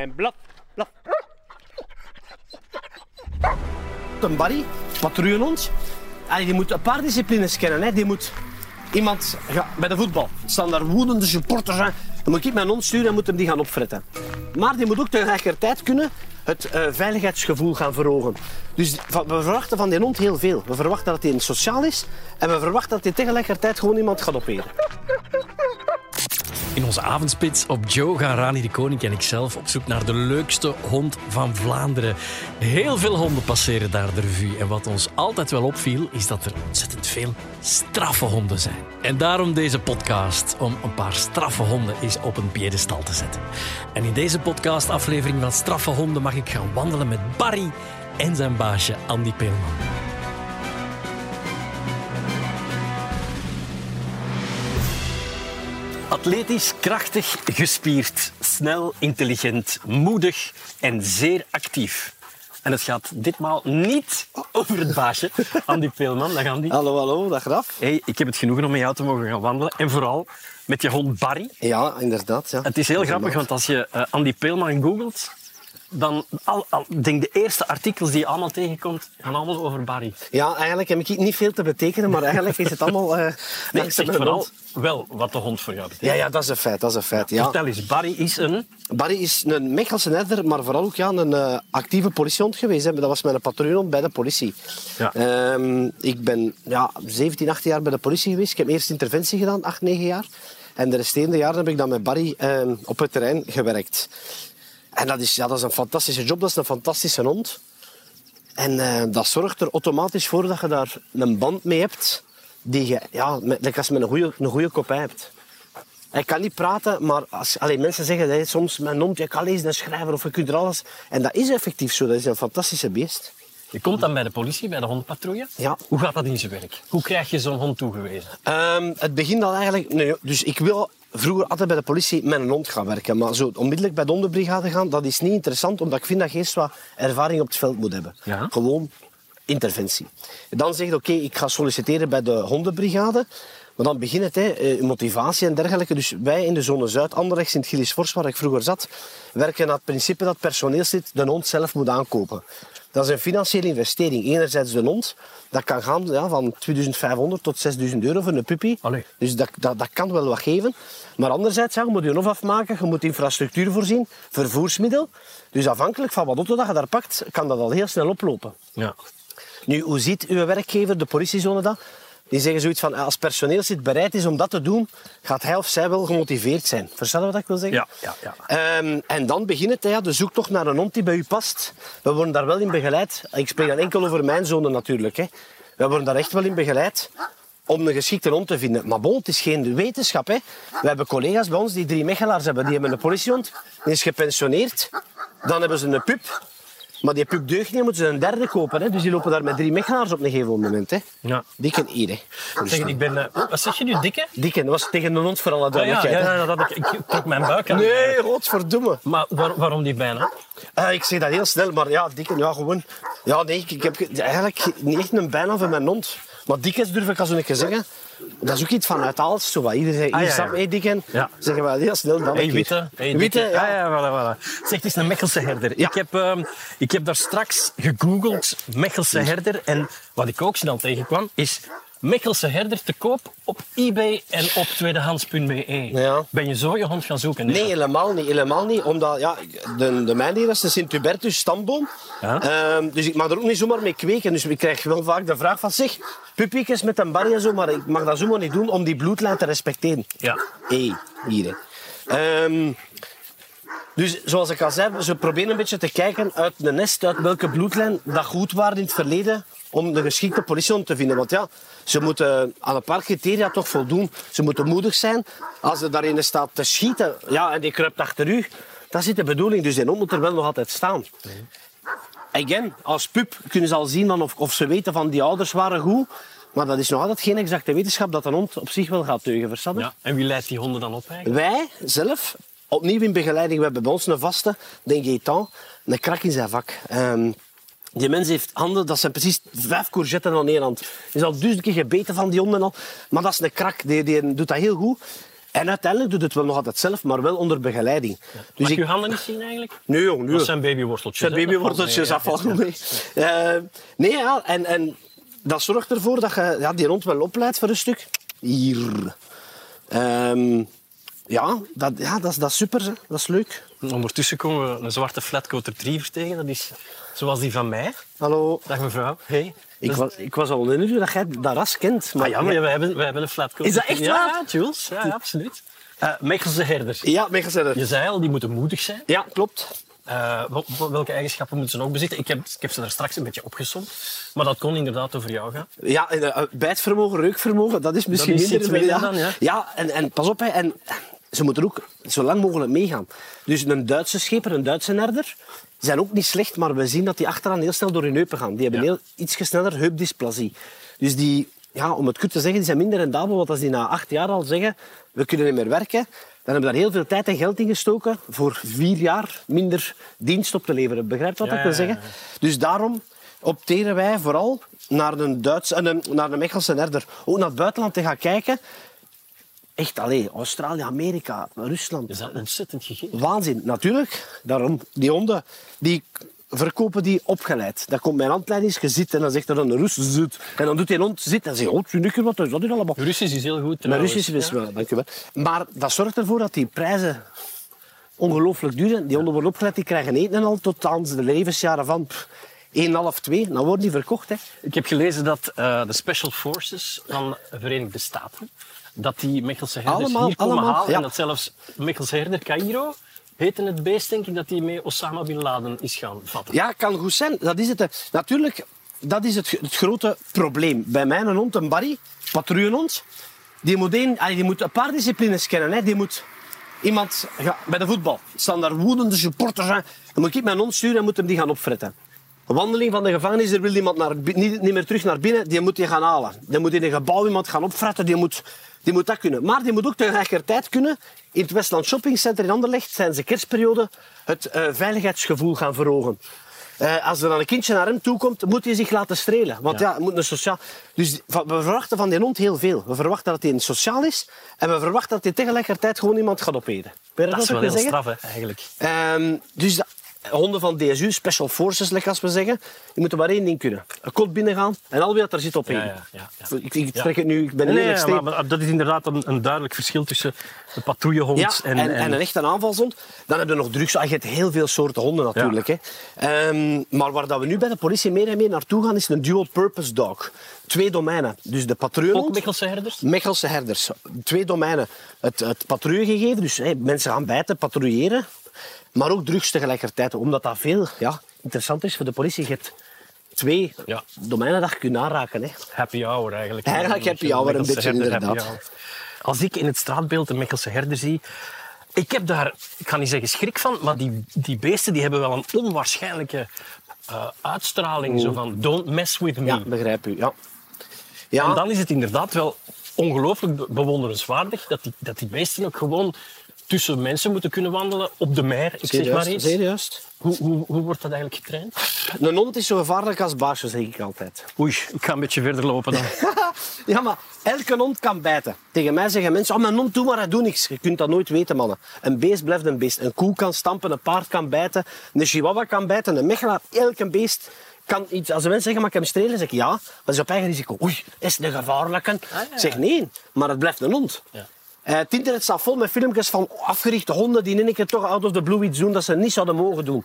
En blaf, blaf. Een Barry, patrouillehond, die moet een paar disciplines kennen. Hè. Die moet iemand bij de voetbal staan daar woedende supporters aan. Dan moet ik mijn hond sturen en moet hem die gaan opfretten. Maar die moet ook tegelijkertijd kunnen het eh, veiligheidsgevoel gaan verhogen. Dus we verwachten van die hond heel veel. We verwachten dat hij sociaal is en we verwachten dat hij tegelijkertijd gewoon iemand gaat operen. In onze avondspits op Joe gaan Rani de Koning en ikzelf op zoek naar de leukste hond van Vlaanderen. Heel veel honden passeren daar de revue. En wat ons altijd wel opviel, is dat er ontzettend veel straffe honden zijn. En daarom deze podcast, om een paar straffe honden eens op een piedestal te zetten. En in deze podcastaflevering van Straffe Honden mag ik gaan wandelen met Barry en zijn baasje Andy Peelman. Atletisch, krachtig, gespierd, snel, intelligent, moedig en zeer actief. En het gaat ditmaal niet over het baasje, Andy Peelman. Dag Andy. Hallo, hallo, dag Raf. Hey, ik heb het genoegen om met jou te mogen gaan wandelen. En vooral met je hond Barry. Ja, inderdaad. Ja. Het is heel grappig, want als je eh, Andy Peelman googelt, dan al, al, ik denk de eerste artikels die je allemaal tegenkomt, gaan allemaal over Barry. Ja, eigenlijk heb ik niet veel te betekenen, maar eigenlijk is het allemaal... eh Nee, dankzij zeg vooral hond. wel wat de hond voor jou betekent. Ja, ja, dat is een feit, dat is een feit. Ja. Vertel eens, Barry is een... Barry is een Mechelse herder, maar vooral ook ja, een eh, actieve politiehond geweest. Hè. Dat was mijn patrouillehond bij de politie. Ja. Ehm, ik ben ja, 17, 18 jaar bij de politie geweest. Ik heb eerst interventie gedaan, 8, 9 jaar. En de resterende jaren heb ik dan met Barry ehm, op het terrein gewerkt. En dat is, ja, dat is een fantastische job, dat is een fantastische hond. En eh, dat zorgt er automatisch voor dat je daar een band mee hebt die je, ja, met, als je met een goede, een goede kopij hebt. Hij kan niet praten, maar als, allee, mensen zeggen hè, soms mijn hond, je kan lezen en schrijven of je kunt er alles. En dat is effectief zo, dat is een fantastische beest. Je komt dan bij de politie, bij de hondpatrouille. Ja. Hoe gaat dat in zijn werk? Hoe krijg je zo'n hond toegewezen? Ehm, het begint al eigenlijk... Nee, dus ik wil vroeger altijd bij de politie met een hond gaan werken. Maar zo onmiddellijk bij de hondenbrigade gaan, dat is niet interessant. Omdat ik vind dat je eerst wat ervaring op het veld moet hebben. Ja. Gewoon interventie. En dan zeg je, oké, ik ga solliciteren bij de hondenbrigade. Maar dan begint het, hè, eh, motivatie en dergelijke. Dus wij in de zone Zuid, Anderlecht, Sint-Gilles-Fors, waar ik vroeger zat, werken naar het principe dat personeelslid de hond zelf moet aankopen. Dat is een financiële investering. Enerzijds de hond, dat kan gaan ja, van 2500 tot 6000 euro voor een puppy. Allee. Dus dat, dat, dat kan wel wat geven. Maar anderzijds, ja, je moet je hof afmaken, je moet infrastructuur voorzien, vervoersmiddel. Dus afhankelijk van wat auto dat je daar pakt, kan dat al heel snel oplopen. Ja. Nu, hoe ziet uw werkgever, de politiezone, dat? Die zeggen zoiets van, als personeelslid bereid is om dat te doen, gaat hij of zij wel gemotiveerd zijn. Verstaan wat ik wil zeggen? Ja, ja, ja. Ehm, en dan begint het, ja, de zoektocht naar een hond die bij u past. We worden daar wel in begeleid. Ik spreek dan enkel over mijn zone natuurlijk. Hè. We worden daar echt wel in begeleid om een geschikte hond te vinden. Maar bon, het is geen wetenschap. Hè. We hebben collega's bij ons die drie mechelaars hebben. Die hebben een politiehond, die is gepensioneerd. Dan hebben ze een pup. Maar die pup deugt niet, moeten ze een derde kopen. Hè. Dus die lopen daar met drie mechelaars op een gegeven moment. Hè. ja. Dikke hier. Hè. Zeg, ik ben... eh, wat zeg je nu, dikke? Dikke, dat was tegen een hond voor alle Ah, ja, ja, dat ik, ik trok mijn buik aan. Nee, godverdomme. Maar waar- waarom die bijna? Eh, ik zeg dat heel snel, maar ja, dikke, ja, gewoon. Ja, nee, ik, ik heb eigenlijk niet echt een bijnaam voor mijn hond. Maar dikkes durf ik als een keer zeggen. Dat is ook iets van uit alles. Zo wat. Iedereen zegt, Ah, ja, ja. hey. Ja. Zeggen we heel snel dan Hey, witte. Hey, witte, ja. Ah, ja, voilà, voilà. Zeg, het is een Mechelse herder. Ik, heb, ehm, ik heb daar straks gegoogeld, Mechelse herder. En wat ik ook snel tegenkwam, is Mechelse herder te koop op eBay en op tweedehands.be. Ja. Ben je zo je hond gaan zoeken? Nee, helemaal niet. Helemaal niet. Omdat ja, de, de mijne hier is de Sint-Hubertus stamboom. Ja. Ehm, dus ik mag er ook niet zomaar mee kweken. Dus ik krijg wel vaak de vraag van zeg, pupiekjes met een en zo, maar ik mag dat zomaar niet doen om die bloedlijn te respecteren. Ja. Hé, hier. hè. Dus zoals ik al zei, ze proberen een beetje te kijken uit de nest, uit welke bloedlijn dat goed waren in het verleden om de geschikte politiehond te vinden. Want ja, ze moeten aan een paar criteria toch voldoen. Ze moeten moedig zijn. Als er daarin staat te schieten ja, en die kruipt achter u, dat zit de bedoeling. Dus die hond moet er wel nog altijd staan. Again, als pup kunnen ze al zien dan of, of ze weten van die ouders waren goed. Maar dat is nog altijd geen exacte wetenschap dat een hond op zich wel gaat teugen. Verstaan? Ja. En wie leidt die honden dan op eigenlijk? Wij zelf, opnieuw in begeleiding, we hebben bij ons een vaste, denk Gaetan, een krak in zijn vak. Ehm, die mens heeft handen, dat zijn precies vijf courgetten aan één hand. Hij is al duizend keer gebeten van die honden al. Maar dat is een krak, die, die doet dat heel goed. En uiteindelijk doet het wel nog altijd zelf, maar wel onder begeleiding. Dus Dus Mag ik, je handen niet zien eigenlijk? nee, jong, nee. Dat zijn babyworteltjes. zijn hè? babyworteltjes Dat valt mee, Eh, nee ja, en, en dat zorgt ervoor dat je ja, die hond wel opleidt voor een stuk. Hier. Ehm, ja, dat, ja dat, is, dat is super. hè. Dat is leuk. Ondertussen komen we een zwarte flatcoat retriever tegen. Dat is zoals die van mij. Hallo. Dag mevrouw. Hey. Ik Dat was, ik was al onder de dat jij dat ras kent. Maar Ah, ja, maar wij hebben, wij hebben een flatcoat. Is dat echt waar? Ja, Jules. Ja, ja, absoluut. Eh Mechelse herder. Ja, dat. Je zei al, die moeten moedig zijn. Ja, klopt. Eh, wel- wel- welke eigenschappen moeten ze nog bezitten? Ik heb, ik heb ze daar straks een beetje opgesomd. Maar dat kon inderdaad over jou gaan. Ja, eh, bijtvermogen, reukvermogen, dat is misschien is minder. minder dan, ja. Ja, en, en pas op, hè, en ze moeten ook zo lang mogelijk meegaan. Dus een Duitse scheper, een Duitse herder, zijn ook niet slecht, maar we zien dat die achteraan heel snel door hun heupen gaan. Die hebben heel, iets sneller heupdysplasie. Dus die, ja, om het goed te zeggen, die zijn minder rendabel. Want als die na acht jaar al zeggen, we kunnen niet meer werken, dan hebben we daar heel veel tijd en geld in gestoken voor vier jaar minder dienst op te leveren. Begrijpt wat Ja, ik wil ja, ja, zeggen? Dus daarom opteren wij vooral naar een, Duits, naar een Mechelse herder. Ook naar het buitenland te gaan kijken. Echt, alleen Australië, Amerika, Rusland. Is dat ontzettend gegeven? Waanzin, natuurlijk. Daarom, die honden, die verkopen die opgeleid. Dan komt mijn handleidingsgezit en dan zegt er een Rus zit. En dan doet die hond zit en zegt, oh, tuurlijk, wat is dat hier allemaal? Russisch is heel goed Maar trouwens. Russisch is wel, dank u wel. Maar dat zorgt ervoor dat die prijzen ongelooflijk duur zijn. Die honden worden opgeleid, die krijgen eten en al tot aan de levensjaren van pff, 1,5, 2. Dan worden die verkocht. Hè. Ik heb gelezen dat eh, de Special Forces van de Verenigde Staten, dat die Mechelse herders Allemaal, hier komen allemaal, halen. ja. En dat zelfs Mechelse herder Cairo, heette het beest, denk ik, dat hij mee Osama Bin Laden is gaan vatten. Ja, kan goed zijn. Dat is het. hè. Natuurlijk, dat is het, het grote probleem. Bij mijn hond, een Barry, patrouillehond, die moet, een, die moet een paar disciplines kennen. Hè. Die moet iemand ja, bij de voetbal staan daar woedende supporters aan. Dan moet ik mijn hond sturen en moet hem die gaan opfretten. Een wandeling van de gevangenis, er wil iemand naar, niet, niet meer terug naar binnen, die moet die gaan halen. Die moet in een gebouw iemand gaan opfretten, die moet, die moet dat kunnen. Maar die moet ook tegelijkertijd kunnen, in het Westland Shopping Center in Anderlecht, tijdens de kerstperiode, het eh, veiligheidsgevoel gaan verhogen. Eh, als er dan een kindje naar hem toe komt, moet hij zich laten strelen. Want ja, moet een sociaal... Dus we verwachten van die hond heel veel. We verwachten dat hij een sociaal is en we verwachten dat hij tegelijkertijd gewoon iemand gaat opeten. Je Dat is wel heel straf, hè, eigenlijk. Ehm, dus dat- honden van DSU, Special Forces, like als we zeggen, die moeten maar één ding kunnen. Een kot binnengaan en al wie dat er zit op één. ja, ja, ja. Ik, ik trek het nu, ik ben Nee, heel nee, maar, dat is inderdaad een, een duidelijk verschil tussen de patrouillehond en, en, en, een echte aanvalshond. Dan hebben we nog drugs. Ah, Je hebt heel veel soorten honden natuurlijk. Hè. Ehm, maar waar dat we nu bij de politie meer en meer naartoe gaan, is een dual-purpose dog. Twee domeinen. Dus de ook patrouillehond. Mechelse herders. Mechelse herders. Twee domeinen. Het, het patrouillegegeven, dus mensen gaan bijten, patrouilleren. Maar ook drugs tegelijkertijd, omdat dat veel ja, interessant is voor de politie. Je hebt twee Ja. domeinen dat je kunt aanraken. Hè. Happy hour eigenlijk. Eigenlijk happy hour, een beetje, herder, inderdaad. Als ik in het straatbeeld een Mechelse herder zie... Ik heb daar, ik ga niet zeggen schrik van, maar die, die beesten die hebben wel een onwaarschijnlijke eh, uitstraling. Zo van, don't mess with me. Ja, begrijp u. Ja. Ja, En dan is het inderdaad wel ongelooflijk be- bewonderenswaardig dat die, dat die beesten ook gewoon tussen mensen moeten kunnen wandelen op de mer. Ik zeg maar serieus. iets. serieus. Hoe, hoe, hoe wordt dat eigenlijk getraind? Een hond is zo gevaarlijk als baasje, zeg ik altijd. Oei, ik ga een beetje verder lopen dan. Ja, maar elke hond kan bijten. Tegen mij zeggen mensen, oh, mijn hond, doe maar, hij doet niks. Je kunt dat nooit weten, mannen. Een beest blijft een beest. Een koe kan stampen, een paard kan bijten, een chihuahua kan bijten, een mechelaar. Elke beest kan iets... Als de mensen zeggen, mag ik hem strelen? zeg ik ja. Maar dat is op eigen risico. Oei, is het een gevaarlijke? ja. Ik zeg nee, maar het blijft een hond. Ja. Eh, het internet staat vol met filmpjes van afgerichte honden die in één keer toch out of the blue iets doen dat ze niet zouden mogen doen.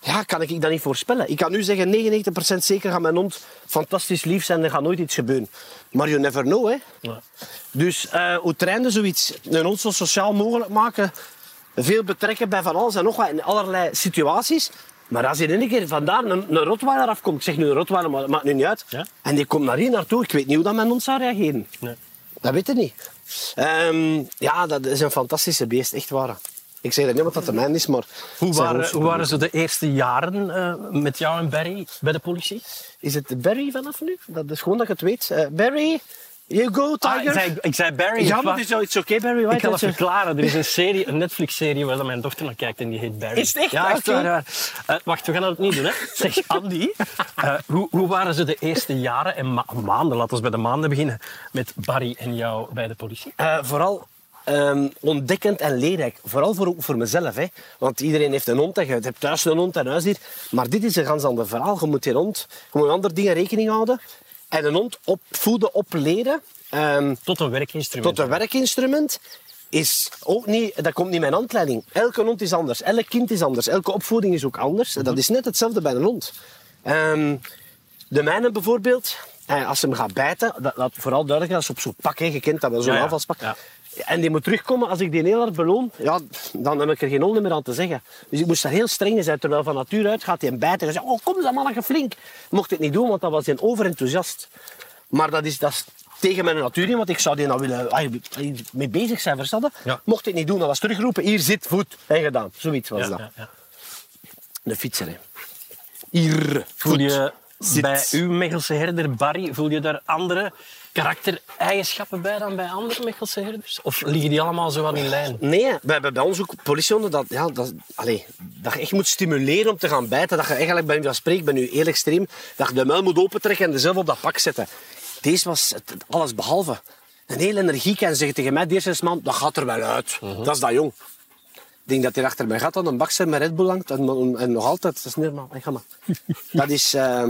Ja, kan ik dat niet voorspellen. Ik kan nu zeggen, 99% zeker gaat mijn hond fantastisch lief zijn en er gaat nooit iets gebeuren. Maar you never know, hè. Ja. Dus eh, hoe train je zoiets? Een hond zo sociaal mogelijk maken. Veel betrekken bij van alles en nog wat in allerlei situaties. Maar als je in één keer vandaar een, een rotweiler afkomt, ik zeg nu een rotweiler, maar dat maakt nu niet uit. Ja. En die komt naar hier naartoe, ik weet niet hoe dat mijn hond zou reageren. Dat weet ik niet. Ehm, ja, dat is een fantastische beest, echt waar. Ik zeg dat niet omdat dat de mijn is, maar... Hoe, waren, hoe waren ze de eerste jaren eh, met jou en Barry bij de politie? Is het Barry vanaf nu? Dat is gewoon dat je het weet. Eh, Barry, you go, Ah, Tiger. ik, zei, ik zei Barry. ja, maar het is, oké, Barry. Ik White. Dat is- verklaren. Er is een serie, een Netflix-serie waar mijn dochter naar kijkt en die heet Barry. Is het echt? Ja, echt waar. Eh, wacht, we gaan dat niet doen. Hè. Zeg, Andy, eh, hoe, hoe waren ze de eerste jaren en ma- maanden, laten we bij de maanden beginnen, met Barry en jou bij de politie? Eh, vooral ehm, ontdekkend en leerrijk. Vooral voor, voor mezelf. Hè. Want iedereen heeft een hond en je hebt thuis een hond en huisdier. Maar dit is een ganz ander verhaal. Je moet die hond, je moet andere dingen rekening houden. En een hond opvoeden, opleren. ehm, Tot een werkinstrument. tot een werkinstrument is ook niet, dat komt niet een handleiding. Elke hond is anders, elk kind is anders, elke opvoeding is ook anders. En dat is net hetzelfde bij een hond. Ehm, de mijne bijvoorbeeld, eh, als ze hem gaat bijten, dat, dat vooral duidelijk als op zo'n pak, hè, je kent dat wel, zo'n Ja, ja. aanvalspak. Ja. En die moet terugkomen, als ik die heel hard beloon, ja, dan heb ik er geen hond meer aan te zeggen. Dus ik moest daar heel streng in zijn. Terwijl van nature uit gaat hij bijten. En zegt, oh kom dan mannetje flink. Mocht het niet doen, want dan was hij overenthousiast. Maar dat is, dat is tegen mijn natuur in, want ik zou die nou willen ah, mee bezig zijn? Ja. Mocht ik niet doen, dan was teruggeroepen, hier zit voet. En gedaan. Zoiets was Ja, dat. ja. De fietser, hè. Hier, Voel voet. je Zit. bij uw Mechelse herder Barry, voel je daar andere karaktereigenschappen bij dan bij andere Mechelse herders? Of liggen die allemaal zo wat in lijn? Nee, we hebben bij ons ook politiehonden dat, ja, dat, allez, dat je echt moet stimuleren om te gaan bijten. Dat je eigenlijk, bij van spreek, ben nu heel extreem, dat je de muil moet opentrekken en jezelf op dat pak zetten. Deze was het, alles behalve. Een hele energiek en zegt tegen mij de eerste maand, dat gaat er wel uit. Dat is dat jong. Ik denk dat hij achter mij gaat aan een bakster met Red Bull hangt en, en nog altijd, dat is niet normaal. Hey, ga maar. Dat is, eh,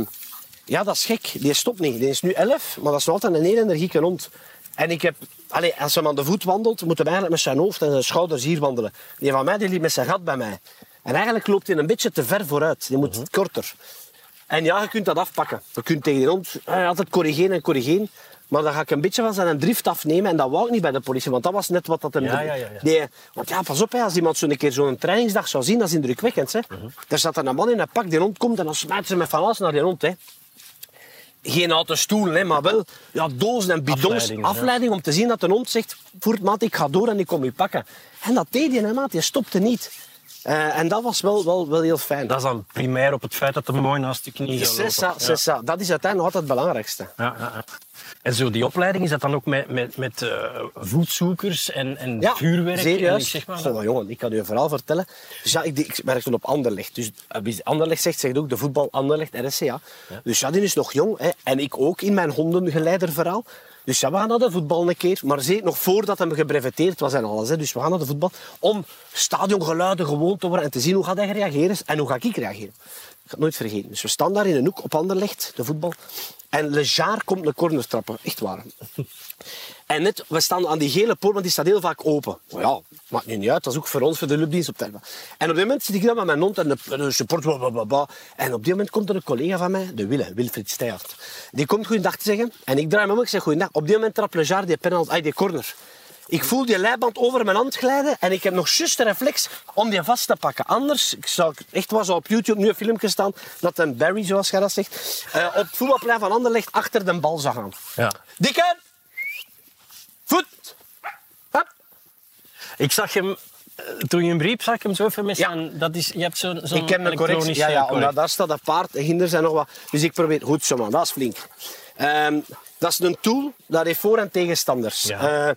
ja, dat is gek. Die stopt niet. Die is nu 11, maar dat is nog altijd een hele energieke hond. En ik heb, allee, als hij aan de voet wandelt, moet hij eigenlijk met zijn hoofd en zijn schouders hier wandelen. Die van mij die liep met zijn gat bij mij. En eigenlijk loopt hij een beetje te ver vooruit. Die moet korter. En ja, je kunt dat afpakken. Je kunt tegen die hond eh, altijd corrigeren en corrigeren. Maar dan ga ik een beetje van zijn drift afnemen. En dat wou ik niet bij de politie, want dat was net wat dat hem... Ja, ja, ja, want ja, pas op, hè, als iemand zo'n keer zo'n trainingsdag zou zien, dat is indrukwekkend. Hè. Mhm. Er staat er een man in een pak, die hond komt en dan smijt ze met van alles naar die hond. Hè. Geen houten stoel, hè, maar wel ja, dozen en bidons. Afleiding, ja. om te zien dat de hond zegt, voert maat, ik ga door en ik kom je pakken. En dat deed hij, hè, maat. Je stopte niet. Eh, en dat was wel, wel, wel heel fijn. Dat is dan primair op het feit dat hij mooi naast je knie gaat lopen. Sessa, sessa. Dat is uiteindelijk altijd het belangrijkste. Ja, ja, ja. En zo die opleiding, is dat dan ook met, met, met eh, voedzoekers en, en Ja, vuurwerk? Zeg maar, Goh, jongen, ik kan u een verhaal vertellen. Dus ja, ik, ik werk toen op Anderlecht. Dus eh, Anderlecht zegt, zegt ook de voetbal Anderlecht, RSCA. Dus ja, die is nog jong. Hè. En ik ook in mijn hondengeleiderverhaal. Dus ja, we gaan naar de voetbal een keer. Maar zeker nog voordat hij gebreveteerd was en alles. Hè. Dus we gaan naar de voetbal om stadiongeluiden gewoon te worden en te zien hoe gaat hij reageren en hoe ga ik reageren. Ik ga het nooit vergeten. Dus we staan daar in een hoek op Anderlecht, de voetbal. En Lejar komt een corner trappen. Echt waar. En net, we staan aan die gele poort, want die staat heel vaak open. Ja, maakt nu niet uit. Dat is ook voor ons, voor de clubdienst op termen. En op dit moment zit ik daar met mijn hond en de, support. En op dit moment komt er een collega van mij, de Wille, Wilfried Steyaert. Die komt goeiedag te zeggen. En ik draai me om, ik zeg goeiedag. Op dit moment trapt Lejar die penalty, die corner. Ik voel die leiband over mijn hand glijden en ik heb nog juist de reflex om die vast te pakken. Anders, ik zou echt was op YouTube nu een filmpje staan dat een Barry, zoals jij dat zegt, eh, op het voetbalplein van Anderlecht achter de bal zag gaan. Ja. Dikke! Voet! Hop! Ik zag hem, eh, toen je hem riep, zag ik hem zo even Ja. Dat is, je hebt zo'n zo'n ik heb een correctie. Ja, ja, omdat daar staat dat paard, de hinder zijn nog wat. Dus ik probeer, goed zo man, dat is flink. Ehm, dat is een tool, dat heeft voor- en tegenstanders. Ja. Eh,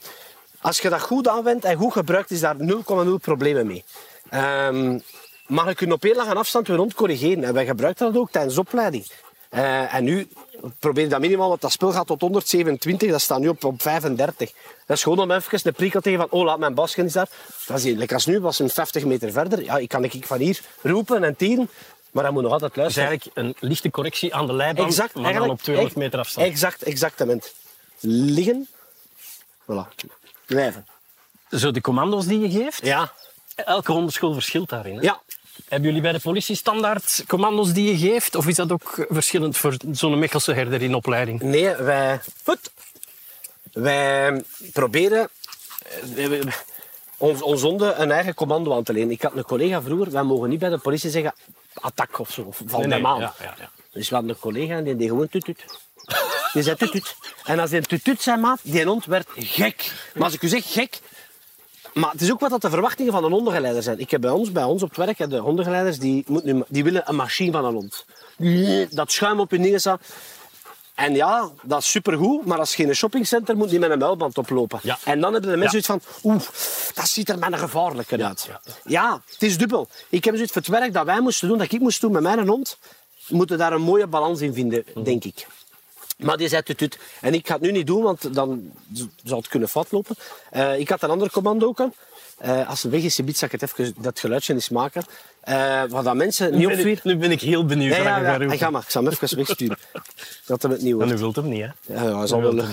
als je dat goed aanwendt en goed gebruikt, is daar 0,0 problemen mee. Ehm, maar je kunt op heel lange afstand weer rond corrigeren. En wij gebruiken dat ook tijdens de opleiding. Eh, en nu probeer ik dat minimaal, want dat spel gaat tot 127, dat staat nu op, op 35. Dat is gewoon om even een prikkel tegen van, oh laat mijn basken is daar. Dat is eerlijk als nu, was een 50 meter verder. Ja, ik kan ik van hier roepen en tieren, maar hij moet nog altijd Dat is luisteren. eigenlijk een lichte correctie aan de leiband, Exact, maar dan op 200 ex- meter afstand. Exact, exactement. Liggen. Voilà. Blijven. Zo de commando's die je geeft, Ja. elke hondenschool verschilt daarin. Hè? Ja. Hebben jullie bij de politie standaard commando's die je geeft? Of is dat ook verschillend voor zo'n Mechelse herder in opleiding? Nee, wij... Goed. Wij proberen... eh, Ons, ons honden een eigen commando aan te lenen. Ik had een collega vroeger, wij mogen niet bij de politie zeggen attack of zo, of val Nee, nee, maan. ja, ja, ja. Dus we hadden een collega en die deed gewoon tutut. Die zei tutut. En als hij tutut zei, maat, die hond werd gek. Maar als ik u zeg gek... Maar het is ook wat dat de verwachtingen van een hondengeleider zijn. Ik heb bij ons, bij ons op het werk, de hondengeleiders, die, moeten nu- die willen een machine van een hond. Dat schuim op hun dingen staat. En ja, dat is supergoed, maar als je in een shoppingcenter moet die met een muilband oplopen. Ja. En dan hebben de mensen Ja. zoiets van, oeh, dat ziet er een gevaarlijker uit. ja. Het is dubbel. Ik heb zoiets voor het werk dat wij moesten doen, dat ik moest doen met mijn hond, we moeten daar een mooie balans in vinden, Mhm. denk ik. Maar die zei tut, tut. En ik ga het nu niet doen, want dan zou het kunnen fout lopen. Eh, ik had een ander commando ook aan. Eh, als een weg is, biedt, zal ik het even dat geluidje eens maken. Wat dat mensen niet Nu ben, ik, nu ben ik heel benieuwd Ja, wat ja, roepen. Ga maar, ik zal hem even wegsturen. Dat hem het niet Maar hoort. nu wilt hem niet, hè? Ja, dat is al wel.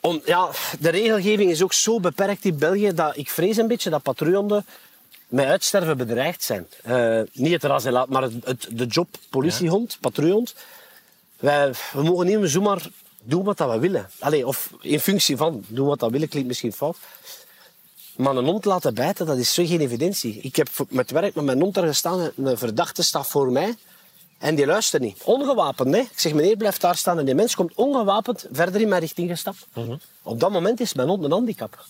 Om, ja, de regelgeving is ook zo beperkt in België dat ik vrees een beetje dat patrouillehonden met uitsterven bedreigd zijn. Niet het raselaat, maar het, het, de job politiehond, patrouillehond. Wij, we mogen niet zomaar doen wat we willen. Allee, of in functie van doen wat dat willen, klinkt misschien fout. Maar een hond laten bijten, dat is zo geen evidentie. Ik heb met werk met mijn hond daar gestaan en een verdachte staat voor mij. En die luistert niet. Ongewapend, hè. Ik zeg, meneer, blijf daar staan. En die mens komt ongewapend verder in mijn richting gestapt. Op dat moment is mijn hond een handicap.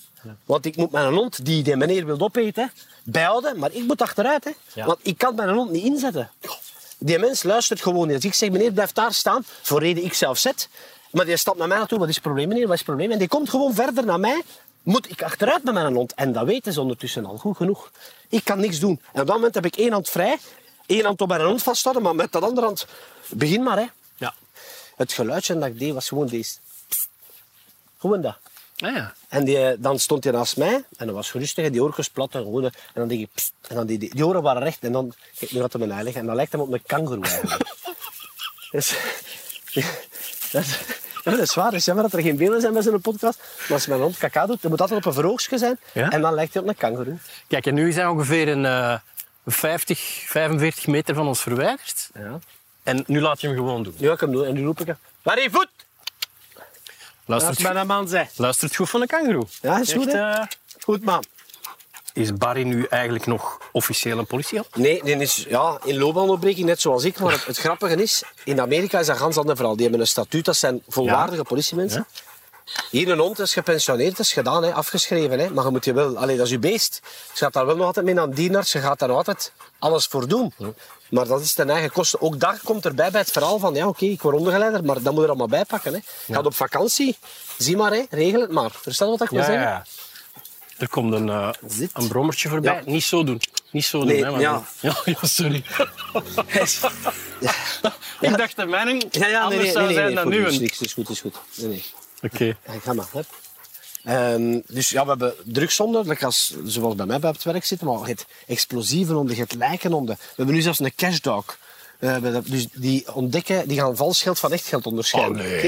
Want ik moet mijn hond, die die meneer wil opeten, bijhouden. Maar ik moet achteruit, hè. Ja. Want ik kan mijn hond niet inzetten. Die mens luistert gewoon niet. Als ik zeg, meneer, blijf daar staan, voor reden ik zelf zet. Maar die stapt naar mij naartoe. Wat is het probleem, meneer? Wat is het probleem? En die komt gewoon verder naar mij. Moet ik achteruit met mijn hond? En dat weten ze ondertussen al goed genoeg. Ik kan niks doen. En op dat moment heb ik één hand vrij. één hand op mijn hond vasthouden, maar met dat andere hand... Begin maar, hè. Ja. Het geluidje dat ik deed was gewoon deze. Gewoon dat. Ah, ja. En die, eh, dan stond hij naast mij en dat was rustig en die oortjes plat en gewoon. En dan deed ik pst, en dan die, die, die oren waren recht en dan, kijk, nu gaat hij mij liggen en dan lijkt hem op een kangoeroe eigenlijk. dus, dat, is, ja, dat is waar, het is jammer dat er geen beelden zijn bij zo'n podcast. Maar als mijn hond kaka doet, dan moet altijd op een verhoogstje zijn Ja? en dan lijkt hij op een kangoeroe. Kijk, en nu zijn we ongeveer een eh, 50, 45 meter van ons verwijderd. Ja. En nu laat je hem gewoon doen. Ga ik hem doen en nu roep ik hem. Waar is voet? Dat Luistert, is mijn man zei. luistert goed van een kangoeroe. Ja, is goed, Echt, eh, Goed, man. is Barry nu eigenlijk nog officieel een politiehond? Nee, die is ja, in loopbaanonderbreking net zoals ik. Maar het, het grappige is, in Amerika is dat ganz ander verhaal. Die hebben een statuut, dat zijn volwaardige politiemensen. Hier een hond is gepensioneerd, is gedaan, hè, afgeschreven. Hè. Maar je moet je wel, allee, dat is je beest. Je gaat daar wel nog altijd mee naar een dierarts, je gaat daar nog altijd alles voor doen. Maar dat is ten eigen koste. Ook dat komt erbij bij het verhaal van, ja oké, ik word ondergeleider, maar dat moet je er allemaal bij pakken. Hè. Gaat op vakantie, zie maar, hè, regel het maar. Verstaan wat ik wil zeggen? ja. Er komt een, Zit. een brommertje voorbij. Ja. Niet zo doen. Niet zo Nee, doen. Hè, maar ja. ja. ja, sorry. Ik dacht dat mijn Ja, ja, nee, anders nee, zou nee, zijn nee, dan nu. is een- niks, is goed, is goed. Nee, nee. Oké. Ja, ga maar. Hup. Ehm, dus ja, we hebben drugshonden, like als, zoals bij mij bij het werk zitten, maar het explosieve honden, het lijkenhonden. We hebben nu zelfs een cashdog. We hebben dat- dus die ontdekken, die gaan vals geld van echt geld onderscheiden. Oh, nee.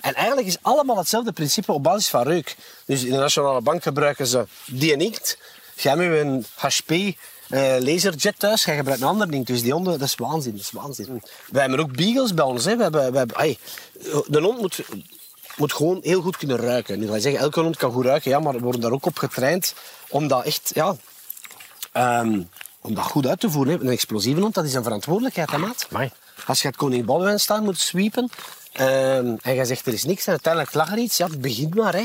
En eigenlijk is allemaal hetzelfde principe op basis van reuk. Dus in de Nationale Bank gebruiken ze die en inkt. Jij een HP eh, laserjet thuis, jij gebruikt een ander ding. Dus die honden, dat is waanzin. Dat is waanzin. Wij hebben ook beagles bij ons. Hè. We hebben, we hebben, ai, de hond moet moet gewoon heel goed kunnen ruiken. Nu ga je zeggen, elke hond kan goed ruiken, ja, maar we worden daar ook op getraind om dat echt, ja, ehm, om dat goed uit te voeren. hè. Een explosieve hond, dat is een verantwoordelijkheid, hè, maat. Amai. Als je het koning Boudewijn staat moet sweepen ehm, en je zegt er is niks en uiteindelijk lag er iets, ja, begin maar. Hè.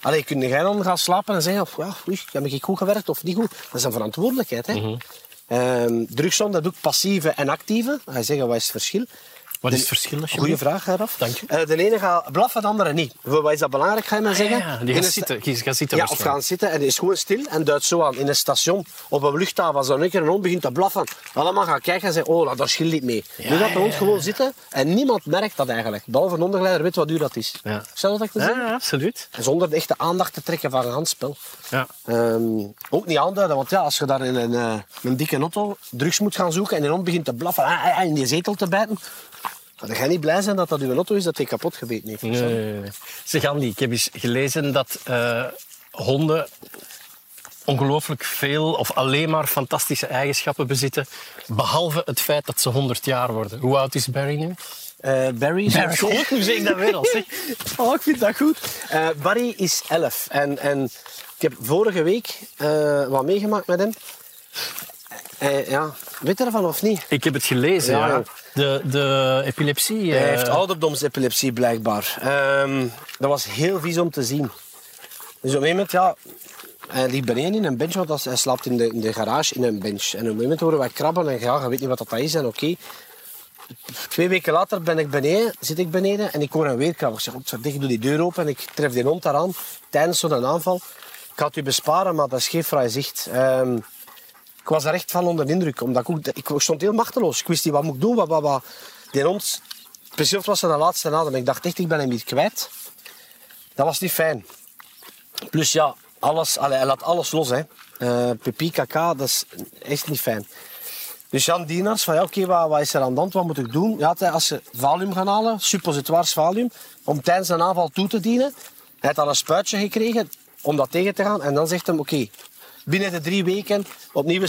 Allee, kun jij dan gaan slapen en zeggen, of, ja, oei, heb ik goed gewerkt of niet goed? Dat is een verantwoordelijkheid. Hè. Ehm, drugshond, dat doet passieve en actieve. Dan ga je zeggen, wat is het verschil? Wat is het verschil? Goeie vraag, Raf. Dank je. Eh, de ene gaat blaffen, de andere niet. Wat is dat belangrijk, ga je maar zeggen? Ah, Ja, die een zitten. Die gaat zitten Ja, of gaan zitten en is gewoon stil en duidt zo aan. In een station, op een luchthaven, als er een keer een hond begint te blaffen, allemaal gaan kijken en zeggen, oh, daar scheelt niet mee. nu gaat de hond gewoon zitten en niemand merkt dat eigenlijk. Behalve een ondergeleider weet wat duur dat is. Ja. Stel wat ik Ja, zeggen? ja, absoluut. Zonder de echte aandacht te trekken van een handspel. Ja. Ehm, ook niet aanduiden, want ja, als je daar in een, eh, een dikke auto drugs moet gaan zoeken en die hond begint te blaffen ah, ah, ah, in die zetel te bijten, dan ga je niet blij zijn dat dat uw auto is dat hij kapot gebeten heeft. Nee, nee, nee. Zeg Andy, ik heb eens gelezen dat eh, honden ongelooflijk veel of alleen maar fantastische eigenschappen bezitten, behalve het feit dat ze 100 jaar worden. Hoe oud is Barry nu? Eh, Barry is Barry, goed, hoe zeg ik dat weer al? Zeg. Oh, ik vind dat goed. Eh, Barry is 11 en, en ik heb vorige week wat meegemaakt met hem. Eh, ja, weet je ervan of niet? Ik heb het gelezen, Ja, ja. joh. De, de epilepsie. Hij eh, heeft ouderdomsepilepsie blijkbaar. Ehm, dat was heel vies om te zien. Dus op een moment, ja, hij ligt beneden in een bench, want als- hij slaapt in de, in de garage in een bench. En op een moment horen wij krabben en ja, je weet niet wat dat is. En oké, twee weken later ben ik beneden, zit ik beneden en ik hoor een weer krabben. Ik zeg, "Godverdikke, ik doe die deur open en ik tref die hond daar aan tijdens zo'n aanval. Ik had u besparen, maar dat is geen fraai zicht. Ehm, ik was er echt van onder de indruk, omdat ik, ik stond heel machteloos. Ik wist niet wat moet ik doen, wat, wat, wat. Die hond Precies was de laatste adem. Ik dacht echt, ik ben hem hier kwijt. Dat was niet fijn. Plus ja, alles, hij laat alles los. Hè. Uh, pipi, kaka, dat is echt niet fijn. Dus Jan Dienaars, van ja, oké, wat, wat, is er aan de hand, wat moet ik doen? Ja, als ze valium gaan halen, suppositoires valium, om tijdens een aanval toe te dienen. Hij heeft al een spuitje gekregen om dat tegen te gaan. En dan zegt hij, oké, binnen de drie weken opnieuw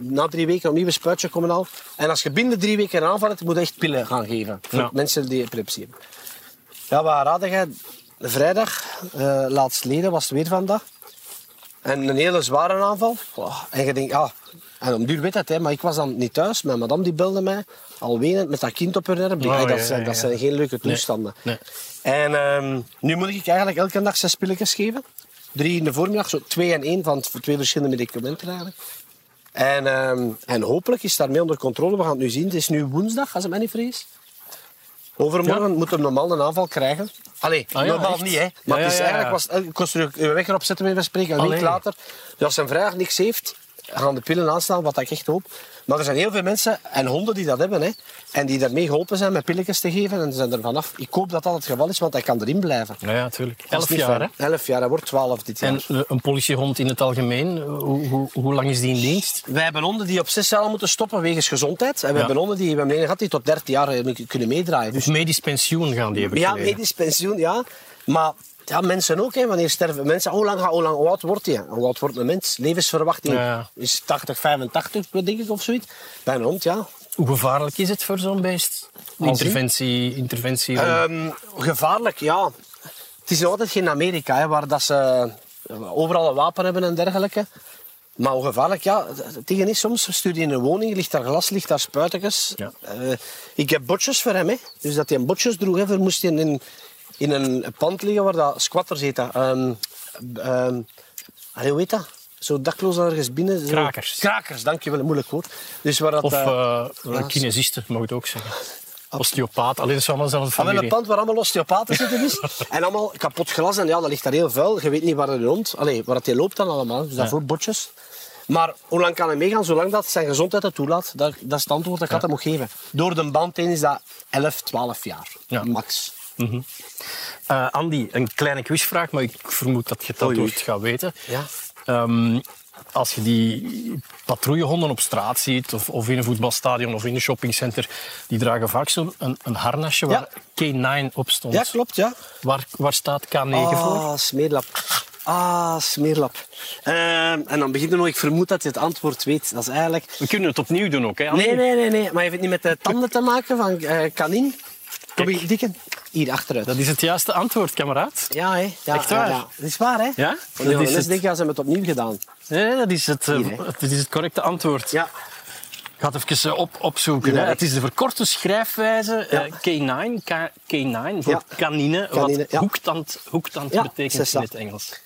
na drie weken opnieuw een spuitje komen al. En als je binnen drie weken een aanval hebt, moet je echt pillen gaan geven. Voor mensen die epilepsie hebben. Ja, wat raadde jij? Vrijdag, uh, laatst leden, was het weer vandaag. En een hele zware aanval. En je denkt, ja, en om duur weet het, hè, maar ik was dan niet thuis. Mijn madame die belde mij, al wenend, met dat kind op haar arm. Oh, dat, zijn, dat zijn geen leuke toestanden. Nee, En um, nu moet ik eigenlijk elke dag zes pilletjes geven. Drie in de voormiddag, zo twee en één van twee verschillende medicamenten eigenlijk. En, um, en hopelijk is het daarmee onder controle. We gaan het nu zien. Het is nu woensdag, als ik mij niet vrees. Overmorgen ja. moet hem normaal een aanval krijgen. Allee, ah, ja, normaal echt? niet, hè. Maar het is eigenlijk was, ik kon er uw weg erop zetten, met spreken. Een week later, dus als zijn vrijdag niks heeft, gaan de pillen aanstaan, wat ik echt hoop. Maar er zijn heel veel mensen en honden die dat hebben. Hè, en die daarmee geholpen zijn met pilletjes te geven. En ze zijn er vanaf. Ik hoop dat dat het geval is, want hij kan erin blijven. Ja, natuurlijk. Elf jaar, hè? Elf jaar, hij wordt twaalf dit jaar. En een politiehond in het algemeen, hoe, hoe, hoe, lang is die in dienst? Wij hebben honden die op zes jaar moeten stoppen wegens gezondheid. En we hebben honden die we hebben gehad die tot 13 jaar kunnen meedraaien. Dus medisch pensioen gaan die hebben Ja, medisch pensioen, ja. Maar ja, mensen ook. Hè. Wanneer sterven mensen? Hoe lang, hoe lang hoe oud wordt hij? Hoe oud wordt een mens? Levensverwachting is 80, 85, denk ik, of zoiets. Bij een hond, ja. Hoe gevaarlijk is het voor zo'n beest? Interventie? interventie um, gevaarlijk, ja. Het is altijd geen Amerika, hè, waar dat ze overal een wapen hebben en dergelijke. Maar hoe gevaarlijk, ja, tegen is soms, stuur je in een woning, ligt daar glas, ligt daar spuitjes. Ja. Uh, ik heb botjes voor hem, hè. dus dat hij een botjes droeg, hè, moest hij in, in een pand liggen waar dat squatters heet. Um, um, hoe heet dat? Zo dakloos ergens binnen. Zo. Krakers. Krakers, dankjewel, moeilijk woord. Dus waar dat, of uh, uh, kinesisten, mag het ook zeggen. Osteopaat, alleen is allemaal zelf familie. een pand waar allemaal osteopaten zitten is. en allemaal kapot glas en ja, dat ligt daar heel vuil. Je weet niet waar het rond, allee, waar het loopt dan allemaal. Dus daarvoor ja. botjes. Maar hoe lang kan hij meegaan? Zolang dat zijn gezondheid het toelaat. Dat, dat is het antwoord dat ik ja. hem moet geven. Door de band heen is dat 11, 12 jaar. Ja. Max. Mm Andy, een kleine quizvraag, maar ik vermoed dat je het antwoord gaat weten. Ja. Um, als je die patrouillehonden op straat ziet, of, of, in een voetbalstadion of in een shoppingcenter, die dragen vaak zo'n een, een, harnasje waar K9 op stond. Ja, klopt, ja. Waar, waar staat K9 oh, voor? Ah, smeerlap. Ah, smeerlap. Uh, en dan begint er nog, ik vermoed dat je het antwoord weet. Dat is eigenlijk... We kunnen het opnieuw doen ook, hè? Nee, nee, nee, nee. Maar je heeft niet met de tanden te maken van uh, kanin. Kom je, dikke? Hier, achteruit. Dat is het juiste antwoord, kameraad. Ja, hè? Ja, Echt waar? Ja, Dat is waar, hè? Ja? Dat is het... denk ik, ze het opnieuw gedaan. Nee, dat is het, dat is het correcte antwoord. Ja. Ik ga het even op, opzoeken. Ja, hè. Het is de verkorte schrijfwijze ja. uh, K9, K, K9 voor ja. kanine, kanine, wat hoektand, hoektand betekent in het Engels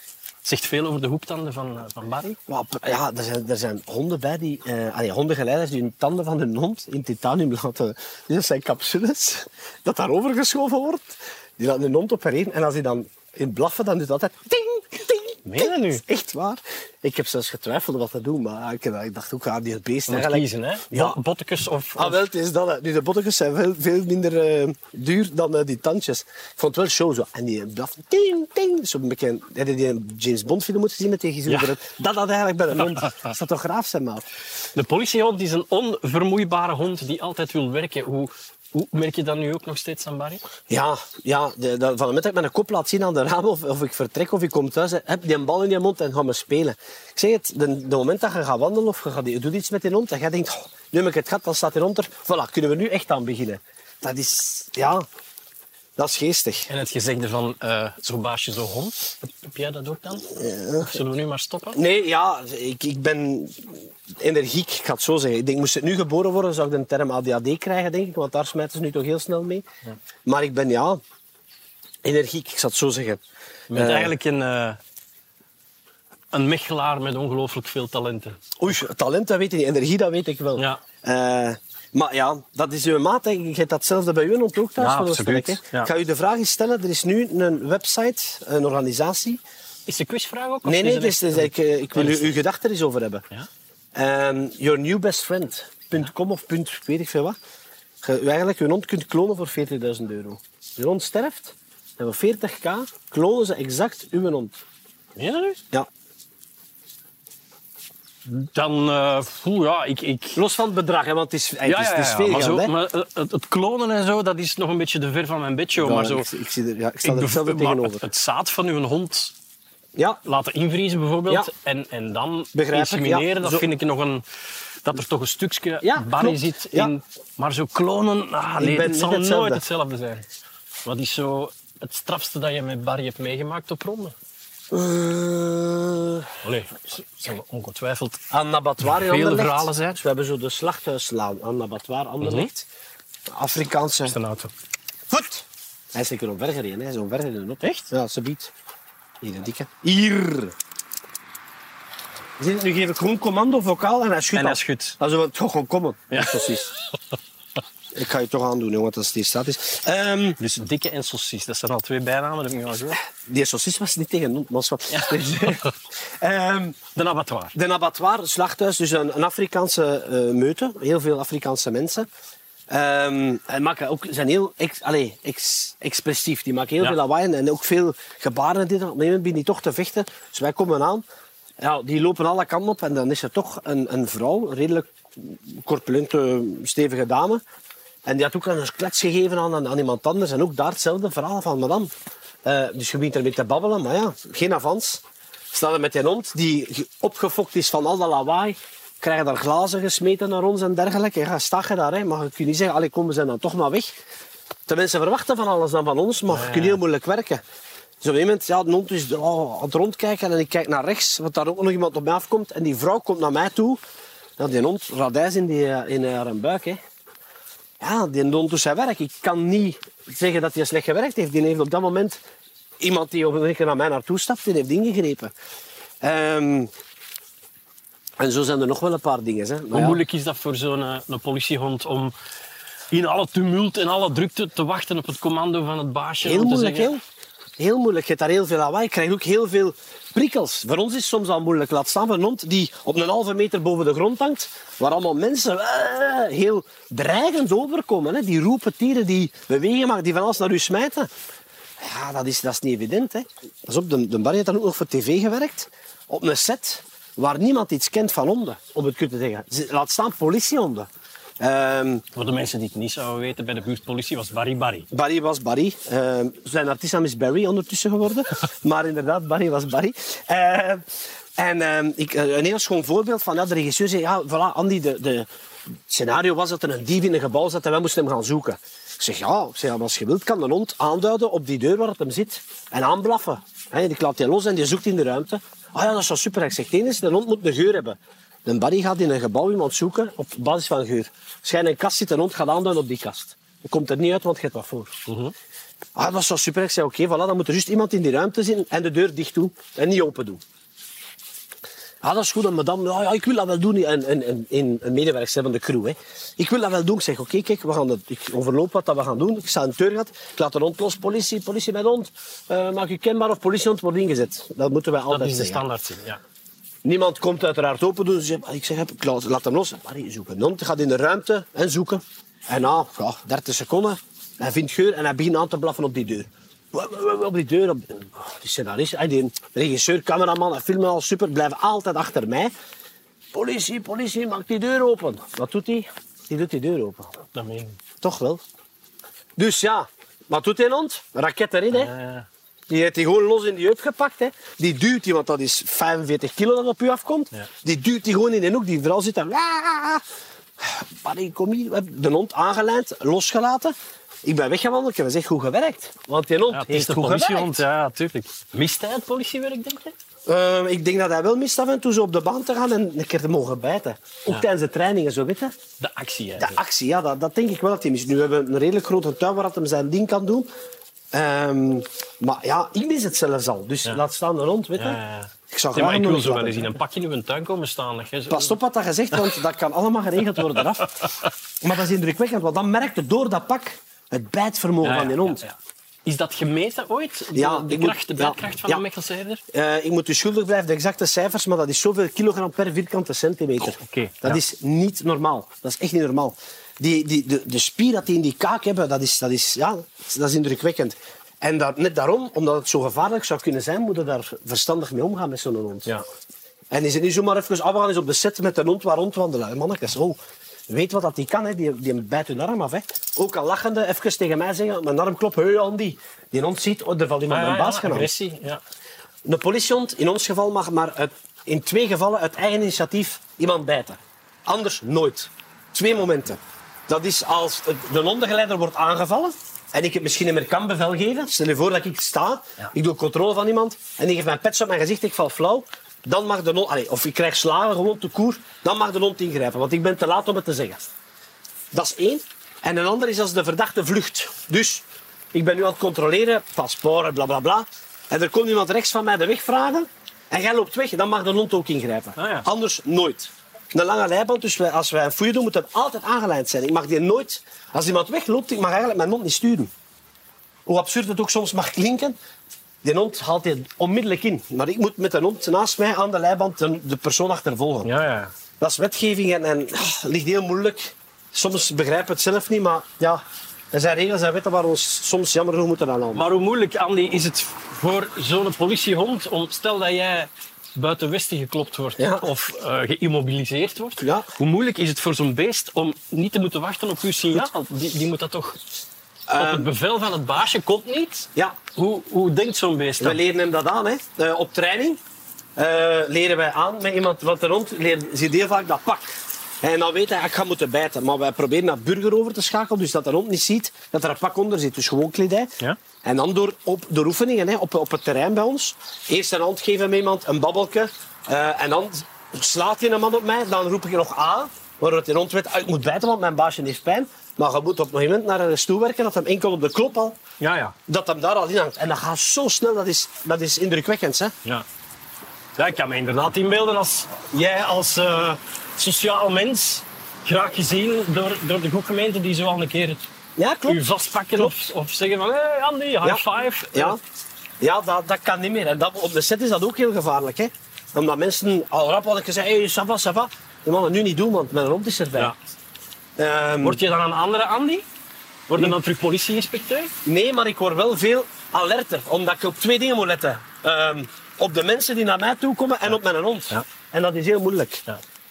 zegt veel over de hoektanden van, uh, van Barry. Ja, er zijn, er zijn honden bij die, uh, allee, hondengeleiders die hun tanden van hun hond in titanium laten. Dus dat zijn capsules dat daarover geschoven wordt. Die laten hun hond opereren en als hij dan in blaffen, dan doet dat altijd. Meen je nu? Echt waar. Ik heb zelfs getwijfeld wat te doen, maar ik, dacht ook, aan die beest eigenlijk... kiezen, hè? Ja. Bottekes of, of... Ah, wel, het is dat. Nu, de bottekes zijn veel, veel minder uh, duur dan uh, die tandjes. Ik vond het wel show zo. En die blaf, ting, ting. Zo een beetje... Heb je die James Bond film moeten zien met die? Ja. Dat had eigenlijk bij een hond. Dat zou toch graaf zijn, maar. De politiehond is een onvermoeibare hond die altijd wil werken. Hoe, hoe merk je dat nu ook nog steeds aan Barry? Ja, ja de, de, van het moment dat ik mijn kop laat zien aan de raam of, of ik vertrek of ik kom thuis, heb die een bal in je mond en ga me spelen. Ik zeg het, de, moment dat je gaat wandelen of je, gaat, je doet iets met die hond en je denkt, oh, nu heb ik het gehad, dan staat hij onder. Voilà, kunnen we nu echt aan beginnen. Dat is, ja, dat is geestig. En het gezegde van uh, zo baasje, zo hond, heb jij dat ook dan? Ja. Zullen we nu maar stoppen? Nee, ja, ik, ik ben energiek, ik ga het zo zeggen. Ik denk, moest het nu geboren worden, zou ik de term ADHD krijgen, denk ik, want daar smijten ze nu toch heel snel mee. Ja. Maar ik ben, ja, energiek, ik zou het zo zeggen. Je bent uh, eigenlijk een, uh, een mechelaar met ongelooflijk veel talenten. Oei, talent, dat weet ik niet. Energie, dat weet ik wel. Ja. Maar ja, dat is uw maat. Hè. Je hebt datzelfde bij u ook thuis. Ja, absoluut. Ja. Ik ga u de vraag eens stellen. Er is nu een website, een organisatie. Is de quizvraag ook? Nee, nee, dus, dus ik, ik, wil u, uw gedachten er eens over hebben. Ja? Um, yournewbestfriend.com of punt, weet ik veel wat. je eigenlijk je hond kunt klonen voor 40.000 euro. Je hond sterft en voor 40k klonen ze exact uw hond. Ja, dat nu? Ja. Dan, eh, poeh, ja, ik... ik Los van het bedrag, hè, want het is, het is, het is veel maar, zo, maar eh, het, het klonen en zo, dat is nog een beetje de ver van mijn. Ja, maar zo, ik, ik, zie er, ja, ik sta er hetzelfde tegenover. Het, het zaad van uw hond Ja, laten invriezen bijvoorbeeld Ja. en, en dan insemineren, ja. dat Zo- vind ik nog een... Dat er toch een stukje Ja, barry zit Ja. in... Maar zo klonen, ah, nee, het zal hetzelfde. nooit hetzelfde zijn. Wat is zo het strafste dat je met Barry hebt meegemaakt op ronde? Eh, Allee, z- zullen ongetwijfeld aan Nabattoir in Vele verhalen zijn. Dus we hebben zo de slachthuislaan aan Nabattoir Anderlecht. Afrikaanse... is een auto. Goed! Hij is zeker omvergereden, hè. hij is omvergereden op. Echt? Ja, ze biedt. Hier, een dikke. Hier! Nu geef ik gewoon commando vocaal en hij schudt En hij schudt. We toch gewoon komen. Ja. Precies. ik ga je toch aandoen, jongen, als het hier staat is. Ehm, Dus dikke en saucis, dat zijn al twee bijnamen, dat heb ik al gehoord. die saucis was niet tegen ons, maar. Dus, ehm, De abattoir. De abattoir, slachthuis, dus een, een Afrikaanse eh, meute. Heel veel Afrikaanse mensen. Ehm en maken ook, zijn heel ex, allee, ex- expressief. Die maken heel Ja. veel lawaai en- ook veel gebaren. en Dit. Op een die toch te vechten. Dus wij komen aan. Ja, die lopen alle kanten op en dan is er toch een, een vrouw, een redelijk corpulente, stevige dame. En die had ook een klets gegeven aan, aan iemand anders. En ook daar hetzelfde verhaal van madame. Eh, dus je begint ermee te babbelen, maar ja, geen avans. Staan er met die hond die ge- opgefokt is van al dat lawaai. Krijgen daar glazen gesmeten naar ons en dergelijke. Ja, sta je daar, hè. maar je kunt niet zeggen, allee, kom, we zijn dan toch maar weg. De mensen verwachten van alles dan van ons, maar je kunt heel moeilijk werken. Dus op een moment, ja, de hond is oh, aan het rondkijken en ik kijk naar rechts, want daar ook nog iemand op mij afkomt. En die vrouw komt naar mij toe. Ja, die hond, radijs in, die, eh, in haar buik. Hè. Ja, die doet zijn werk. Ik kan niet zeggen dat hij slecht gewerkt heeft. Die heeft op dat moment iemand die op een keer naar mij naartoe stapt, die heeft ingegrepen. Ehm, en zo zijn er nog wel een paar dingen. Hè. Maar Hoe ja, moeilijk is dat voor zo'n eh, een politiehond om in alle tumult en alle drukte te wachten op het commando van het baasje? Heel om te moeilijk, zeggen, heel, heel moeilijk. Je hebt daar heel veel lawaai. Je krijgt ook heel veel prikkels. Voor ons is het soms al moeilijk. Laat staan een hond die op een halve meter boven de grond hangt, waar allemaal mensen eh, heel dreigend overkomen. Hè. Die roepen dieren, die bewegen maken, die van alles naar u smijten. Ja, dat is, dat is niet evident. Hè. Pas op, de, de Barry heeft dan ook nog voor tv gewerkt. Op een set waar niemand iets kent van honden, om het te zeggen. Ze- Laat staan politiehonden. Ehm, Voor de mensen die het niet zouden weten, bij de buurtpolitie was Barry Barry. Barry was Barry. Ehm, zijn artiestnaam is Barry ondertussen geworden. maar inderdaad, Barry was Barry. Ehm, en ik, eh, een heel schoon voorbeeld van ja, de regisseur zei: ja, voilà, Andy, de, de, scenario was dat er een dief in een gebouw zat en wij moesten hem gaan zoeken. Ik zeg ja, ik zeg, als je wilt, kan een hond aanduiden op die deur waar het hem zit en aanblaffen. He, die klapt hij los en die zoekt in de ruimte. Ah ja, dat is wel super. Ik zeg: het enige is, de hond moet een geur hebben. Een Barry gaat in een gebouw iemand zoeken op basis van geur. Als jij in een kast zit, een hond gaat aanduiden op die kast. Dan komt er niet uit, want je hebt wat voor. Ah, dat is wel super. Ik zei, oké, voilà, dan moet er juist iemand in die ruimte zitten en de deur dicht doen en niet open doen. Ah, dat is goed, en madame, ja, ja, ik wil dat wel doen. En, en, en, en een medewerker van de crew. Hè. Ik wil dat wel doen. Ik zeg, oké, kijk, we gaan dat, ik overloop wat dat we gaan doen. Ik sta in de deur, ik laat de hond los, politie, politie met hond. Eh, maak u kenbaar of politiehond wordt ingezet. Dat moeten wij altijd Dat is de standaard ja. Niemand komt uiteraard open doen. Dus ik zeg, ik laat, laat hem los. Hij hij gaat in de ruimte en zoeken. En na ja, 30 seconden, hij vindt geur en hij begint aan te blaffen op die deur. Op die deur, op, die scenarist, die regisseur, cameraman en filmen al super, blijven altijd achter mij. Politie, politie, maak die deur open. Wat doet hij? Die doet die deur open. Dat meen ik. Toch wel. Dus ja, wat doet die hond? Raket erin, hè? Eh, Die heeft hij gewoon los in die heup gepakt. Hè. Die duwt hij, want dat is 45 kilo dat op u afkomt. Ja. Die duwt hij gewoon in de hoek. Die vrouw zit daar. Barry, kom hier. We hebben de hond aangelijnd, losgelaten. Ik ben weggewandeld. Ik heb gezegd, goed gewerkt. Want die hond ja, het is heeft de goed politiehond, gewerkt. ja, natuurlijk. Mist hij het politiewerk, denk je? Eh, ik denk dat hij wel mist af en toe zo op de baan te gaan en een keer te mogen bijten. Ook tijdens de trainingen, zo weet je. De actie, De eigenlijk. actie, ja, dat, dat denk ik wel dat hij mist. Nu hebben we een redelijk grote tuin waar hij zijn ding kan doen. Ehm, maar ja, ik mis het zelfs al. Dus laat staan de hond, weet je. Ja. Ik zou Ja, maar graag ik wil zo wel eens in een pakje in uw tuin komen staan. Pas op wat dat gezegd, want dat kan allemaal geregeld worden eraf. Maar dat is indrukwekkend, want dan merk je door dat pak het bijtvermogen van die hond. Is dat gemeten ooit? De, Ja, de, moet- kracht, de bijtkracht van ja. een Mechelse herder? Eh, ik moet u schuldig blijven, de exacte cijfers, maar dat is zoveel kilogram per vierkante centimeter. oké, Dat is niet normaal. Dat is echt niet normaal. Die, die, de, de spier dat die in die kaak hebben, dat is, dat is, ja, dat is indrukwekkend. En dat, net daarom, omdat het zo gevaarlijk zou kunnen zijn, moeten we daar verstandig mee omgaan met zo'n hond. Ja. En is het niet zomaar even, ah, we gaan eens op de set met een hond waar rondwandelen. Mannetjes, oh, weet wat dat die kan, hè. Die, die bijt hun arm af. Hè. Ook al lachende, even tegen mij zeggen, mijn arm klopt, hé Andy. Die hond ziet, oh, er valt iemand Ah, ja, baas ja, genomen. agressie. Ja. Een politiehond, in ons geval, mag maar uit, in twee gevallen uit eigen initiatief iemand bijten. Anders nooit. Twee momenten. Dat is als de hondengeleider wordt aangevallen en ik het misschien niet meer kan bevel geven. Stel je voor dat ik sta, ik doe controle van iemand en die geeft mij een pets op mijn gezicht, ik val flauw. Dan mag de allee, of ik krijg slagen gewoon te koer, dan mag de hond ingrijpen, want ik ben te laat om het te zeggen. Dat is één. En een ander is als de verdachte vlucht. Dus ik ben nu aan het controleren, paspoort, bla bla bla. En er komt iemand rechts van mij de weg vragen. En jij loopt weg, dan mag de hond ook ingrijpen. Ah, ja. Anders nooit. Een lange leiband, dus wij, als wij een foeie doen, moet dat altijd aangelijnd zijn. Ik mag die nooit... Als iemand wegloopt, ik mag eigenlijk mijn hond niet sturen. Hoe absurd het ook soms mag klinken, die hond haalt die onmiddellijk in. Maar ik moet met een hond naast mij aan de leiband de, de persoon achtervolgen. Ja, ja. Dat is wetgeving en, en het ligt heel moeilijk. Soms begrijpen we het zelf niet, maar ja, er zijn regels en wetten waar we ons soms jammer genoeg moeten aan houden. Maar hoe moeilijk, Andy, is het voor zo'n politiehond om, stel dat jij buiten Westen geklopt wordt Ja. of eh, geïmmobiliseerd wordt, Ja. hoe moeilijk is het voor zo'n beest om niet te moeten wachten op uw signaal? Die, die moet dat toch op Ehm. het bevel van het baasje komt niet? Ja, Hoe, hoe denkt zo'n beest we dan? leren hem dat aan. Hè. Eh, op training eh, leren wij aan met iemand wat er rond leert, je heel vaak dat pak. En dan weet hij, ik ga moeten bijten. Maar wij proberen naar burger over te schakelen, dus dat de hond niet ziet dat er een pak onder zit. Dus gewoon kledij. Ja. En dan door, op, door oefeningen hè, op, op het terrein bij ons. Eerst een hand geven iemand, een babbelke. eh, en dan slaat je een man op mij. Dan roep ik nog A, waardoor hij rond weet, ah, ik moet bijten, want mijn baasje heeft pijn. Maar je moet op een moment naar een stoel werken, dat hem enkel op de klop al, Ja, ja. dat hem daar al in hangt. En dat gaat zo snel, dat is, dat is indrukwekkend. Hè? Ja. ja, ik kan me inderdaad inbeelden als jij als eh, sociaal mens graag gezien door, door de gemeente die zo al een keer Ja, klopt. u vastpakken of, of zeggen van hey Andy, high Ja. five. Ja, ja dat, dat kan niet meer. En dat, op de set is dat ook heel gevaarlijk. Hè? Omdat mensen al rap hadden gezegd, hey, ça va, ça va. Dat mag het nu niet doen, want mijn hond is erbij. Ja. Ehm, Word je dan een andere Andy? Word je dan terug politieinspecteur? Nee, maar ik word wel veel alerter. Omdat ik op twee dingen moet letten. Ehm, op de mensen die naar mij toe komen en op mijn hond. En dat is heel moeilijk.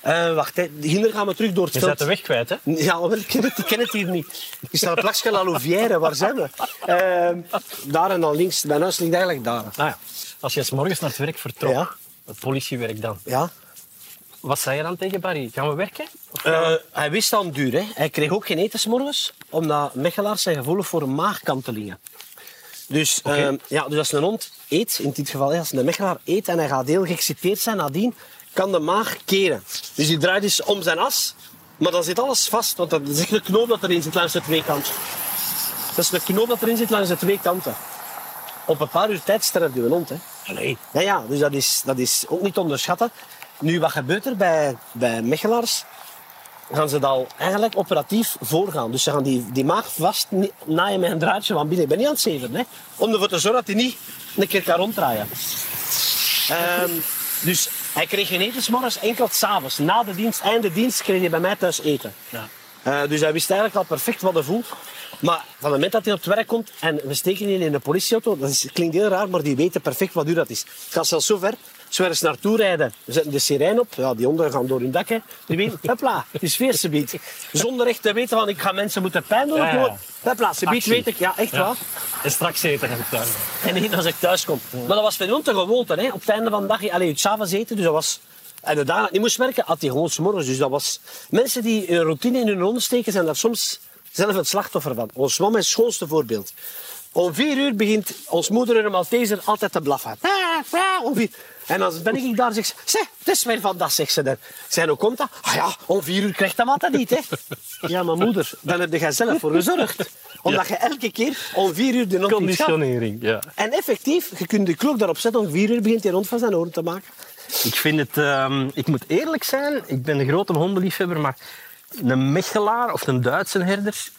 Eh, wacht, hè. hier gaan we terug door het Je veld. bent de weg kwijt, hè? Ja, wel, ik ken het, ik ken het hier niet. Ik sta op La Louvière, waar zijn we? Ehm, daar en dan links. Mijn huis ligt eigenlijk daar. Ah, ja. Als je 's morgens naar het werk vertrok, Ja. het politiewerk dan, Ja. wat zei je dan tegen Barry? Gaan we werken? Eh, hij wist aan duur. Hè. Hij kreeg ook geen eten 's morgens, omdat Mechelaars zijn gevoelig voor maagkantelingen. Dus, eh, ja, dus als een hond eet, in dit geval hè, als een Mechelaar eet en hij gaat heel geëxciteerd zijn nadien, kan de maag keren. Dus die draait dus om zijn as, maar dan zit alles vast, want dat is echt een knoop dat erin zit langs de twee kanten. Dat is een knoop dat erin zit langs de twee kanten. Op een paar uur tijd sterft je hond. Hè. Allee. Ja, ja dus dat is, dat is ook niet te onderschatten. Nu, wat gebeurt er bij, bij Mechelaars? Gaan ze dat al eigenlijk operatief voorgaan. Dus ze gaan die, die maag vast naaien met een draadje van binnen. Ik ben niet aan het zeven, hè. Om ervoor te zorgen dat hij niet een keer kan ronddraaien. Ehm, dus hij kreeg geen eten 's morgens, enkel s'avonds. Na de dienst, einde dienst, kreeg hij bij mij thuis eten. Ja. Eh, dus hij wist eigenlijk al perfect wat hij voelt. Maar van het moment dat hij op het werk komt en we steken die in de politieauto, dat is, klinkt heel raar, maar die weten perfect wat uur dat is. Het gaat zelfs zo ver, als we ergens naartoe rijden, we zetten de sirene op, ja, die honden gaan door hun dak, hè. die weten, hopla, het is. Zonder echt te weten van, ik ga mensen moeten pijn doen, Ja, ja. hopla, weet ik, ja, echt Ja. waar. En straks eten gaan tuin. En niet als ik thuis kom. Maar dat was voor ons een gewoonte. Hè. Op het einde van de dag, allee, het s'avonds eten, dus dat was... En de dagen dat ik niet moest werken, had hij gewoon 's morgens. Dus dat was... Mensen die een routine in hun hond steken, zijn daar soms zelf het slachtoffer van. Ons mama is het schoonste voorbeeld. Om vier uur begint ons moeder een Malteser altijd te blaffen. Om vier. En dan ben ik daar en zeg ze, "Zeg, het is weer van dat, zegt ze dan. Ik zei, hoe komt dat? Ah ja, om vier uur krijgt dat altijd niet, hè. Ja, maar moeder, dan heb je zelf voor gezorgd. Omdat je elke keer om vier uur de nog. Conditionering, ja. En effectief, je kunt de klok daarop zetten. Om vier uur begint hij rond van zijn oren te maken. Ik vind het, ehm, ik moet eerlijk zijn, ik ben een grote hondenliefhebber, maar een Mechelaar of een Duitse herder,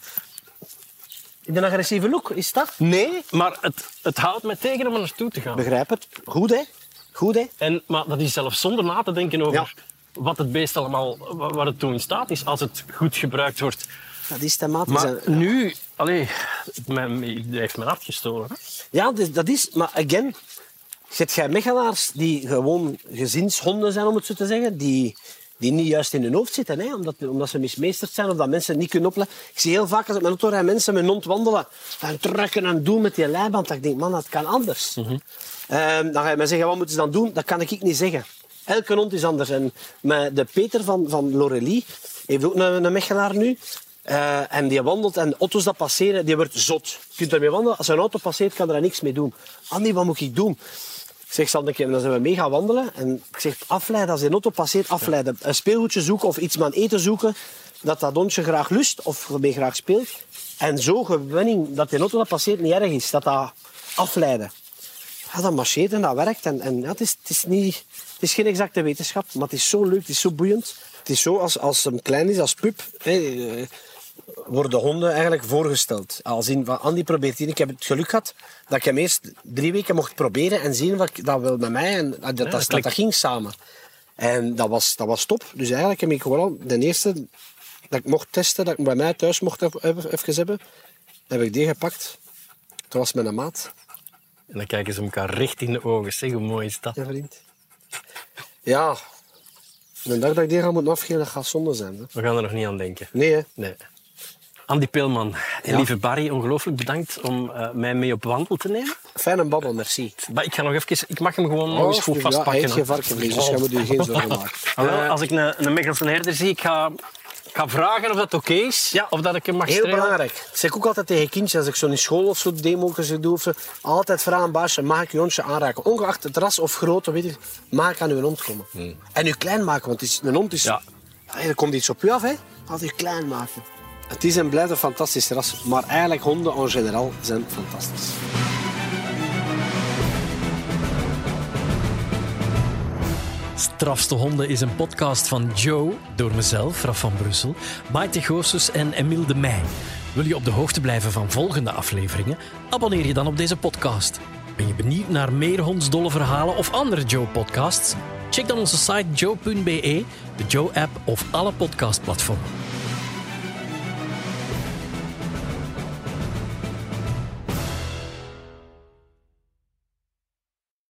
In een agressieve look, is dat? nee, maar het, het houdt me tegen om er naartoe te gaan. Begrijp het. Goed, hè? Goed, hè? En, maar dat is zelfs zonder na te denken over Ja. wat het beest allemaal, wa- waar het toe in staat is, als het goed gebruikt wordt Dat is. Die Maar nu, allee, mijn- heeft mijn hart gestolen. hè. Ja, dus dat is... Maar again, zet jij mechelaars die gewoon gezinshonden zijn, om het zo te zeggen, die, die niet juist in hun hoofd zitten, hè, omdat, omdat ze mismeesterd zijn of dat mensen niet kunnen opletten. Ik zie heel vaak als ik met auto mensen met hond wandelen en trekken en doen met die leiband. Dat ik denk, man, dat kan anders. Ehm, dan ga je mij zeggen, wat moeten ze dan doen? Dat kan ik niet zeggen. Elke hond is anders. En met de Peter van, van Lorelie heeft ook een, een mechelaar nu. Eh, en die wandelt en de auto's dat passeren, die wordt zot. Je kunt ermee wandelen. Als een auto passeert, kan er niks mee doen. Andy, wat moet ik doen? Ik zeg, zal ik, dan zijn we mee gaan wandelen. En zeg, afleiden, als die auto passeert, afleiden. Een speelgoedje zoeken of iets aan eten zoeken, dat dat hondje graag lust of ermee graag speelt. En zo gewenning dat die auto dat passeert niet erg is. Dat dat afleiden. Ja, dat marcheert en dat werkt. En, en ja, het, is, het, is niet, het is geen exacte wetenschap, maar het is zo leuk, het is zo boeiend. Het is zo, als, als hem klein is, als pup, eh, worden honden eigenlijk voorgesteld. Als in, van, Andy probeert hier. Ik heb het geluk gehad dat ik hem eerst drie weken mocht proberen en zien wat ik- dat wil met mij. En dat, dat, dat, klikt. dat ging samen. En dat was, dat was top. Dus eigenlijk heb ik gewoon al de eerste dat ik mocht testen, dat ik bij mij thuis mocht even, hebben, heb ik die gepakt. Dat was met een maat. En dan kijken ze elkaar recht in de ogen. Zeg, hoe mooi is dat? Ja, vriend. Ja, de dag dat ik die ga moeten afgeven, dat gaat zonde zijn. Hè? We gaan er nog niet aan denken. Nee, hè? Nee. Andy Peelman en Ja. lieve Barry, ongelooflijk bedankt om eh, mij mee op wandel te nemen. Fijne babbel, merci. Maar ik ga nog even... Ik mag hem gewoon nog eens goed ja, hij vastpakken. heeft geen varkenvlees, dus jij moet je geen zorgen maken. Wel, als ik een, een Mechelse herder zie, ik ga, ik ga vragen of dat oké is. Ja. Of dat ik hem mag Heel strelen. belangrijk. Ik zeg ook altijd tegen kindjes, als ik zo in school of zo demo's doe, of zo, altijd vragen baasje, mag ik je hondje aanraken? Ongeacht het ras of grootte, weet ik, mag ik aan uw hond komen? En u klein maken, want het is, een hond is... Ja. Ja, er komt iets op u af, hè. Altijd klein maken. Het is en blijft een fantastisch ras, maar eigenlijk honden en generaal zijn fantastisch. Strafste Honden is een podcast van Joe, door mezelf, Raf van Brussel, Maite Goossens en Emile de Meij. Wil je op de hoogte blijven van volgende afleveringen? Abonneer je dan op deze podcast. Ben je benieuwd naar meer hondsdolle verhalen of andere Joe-podcasts? Check dan onze site joe.be, de Joe-app of alle podcastplatformen.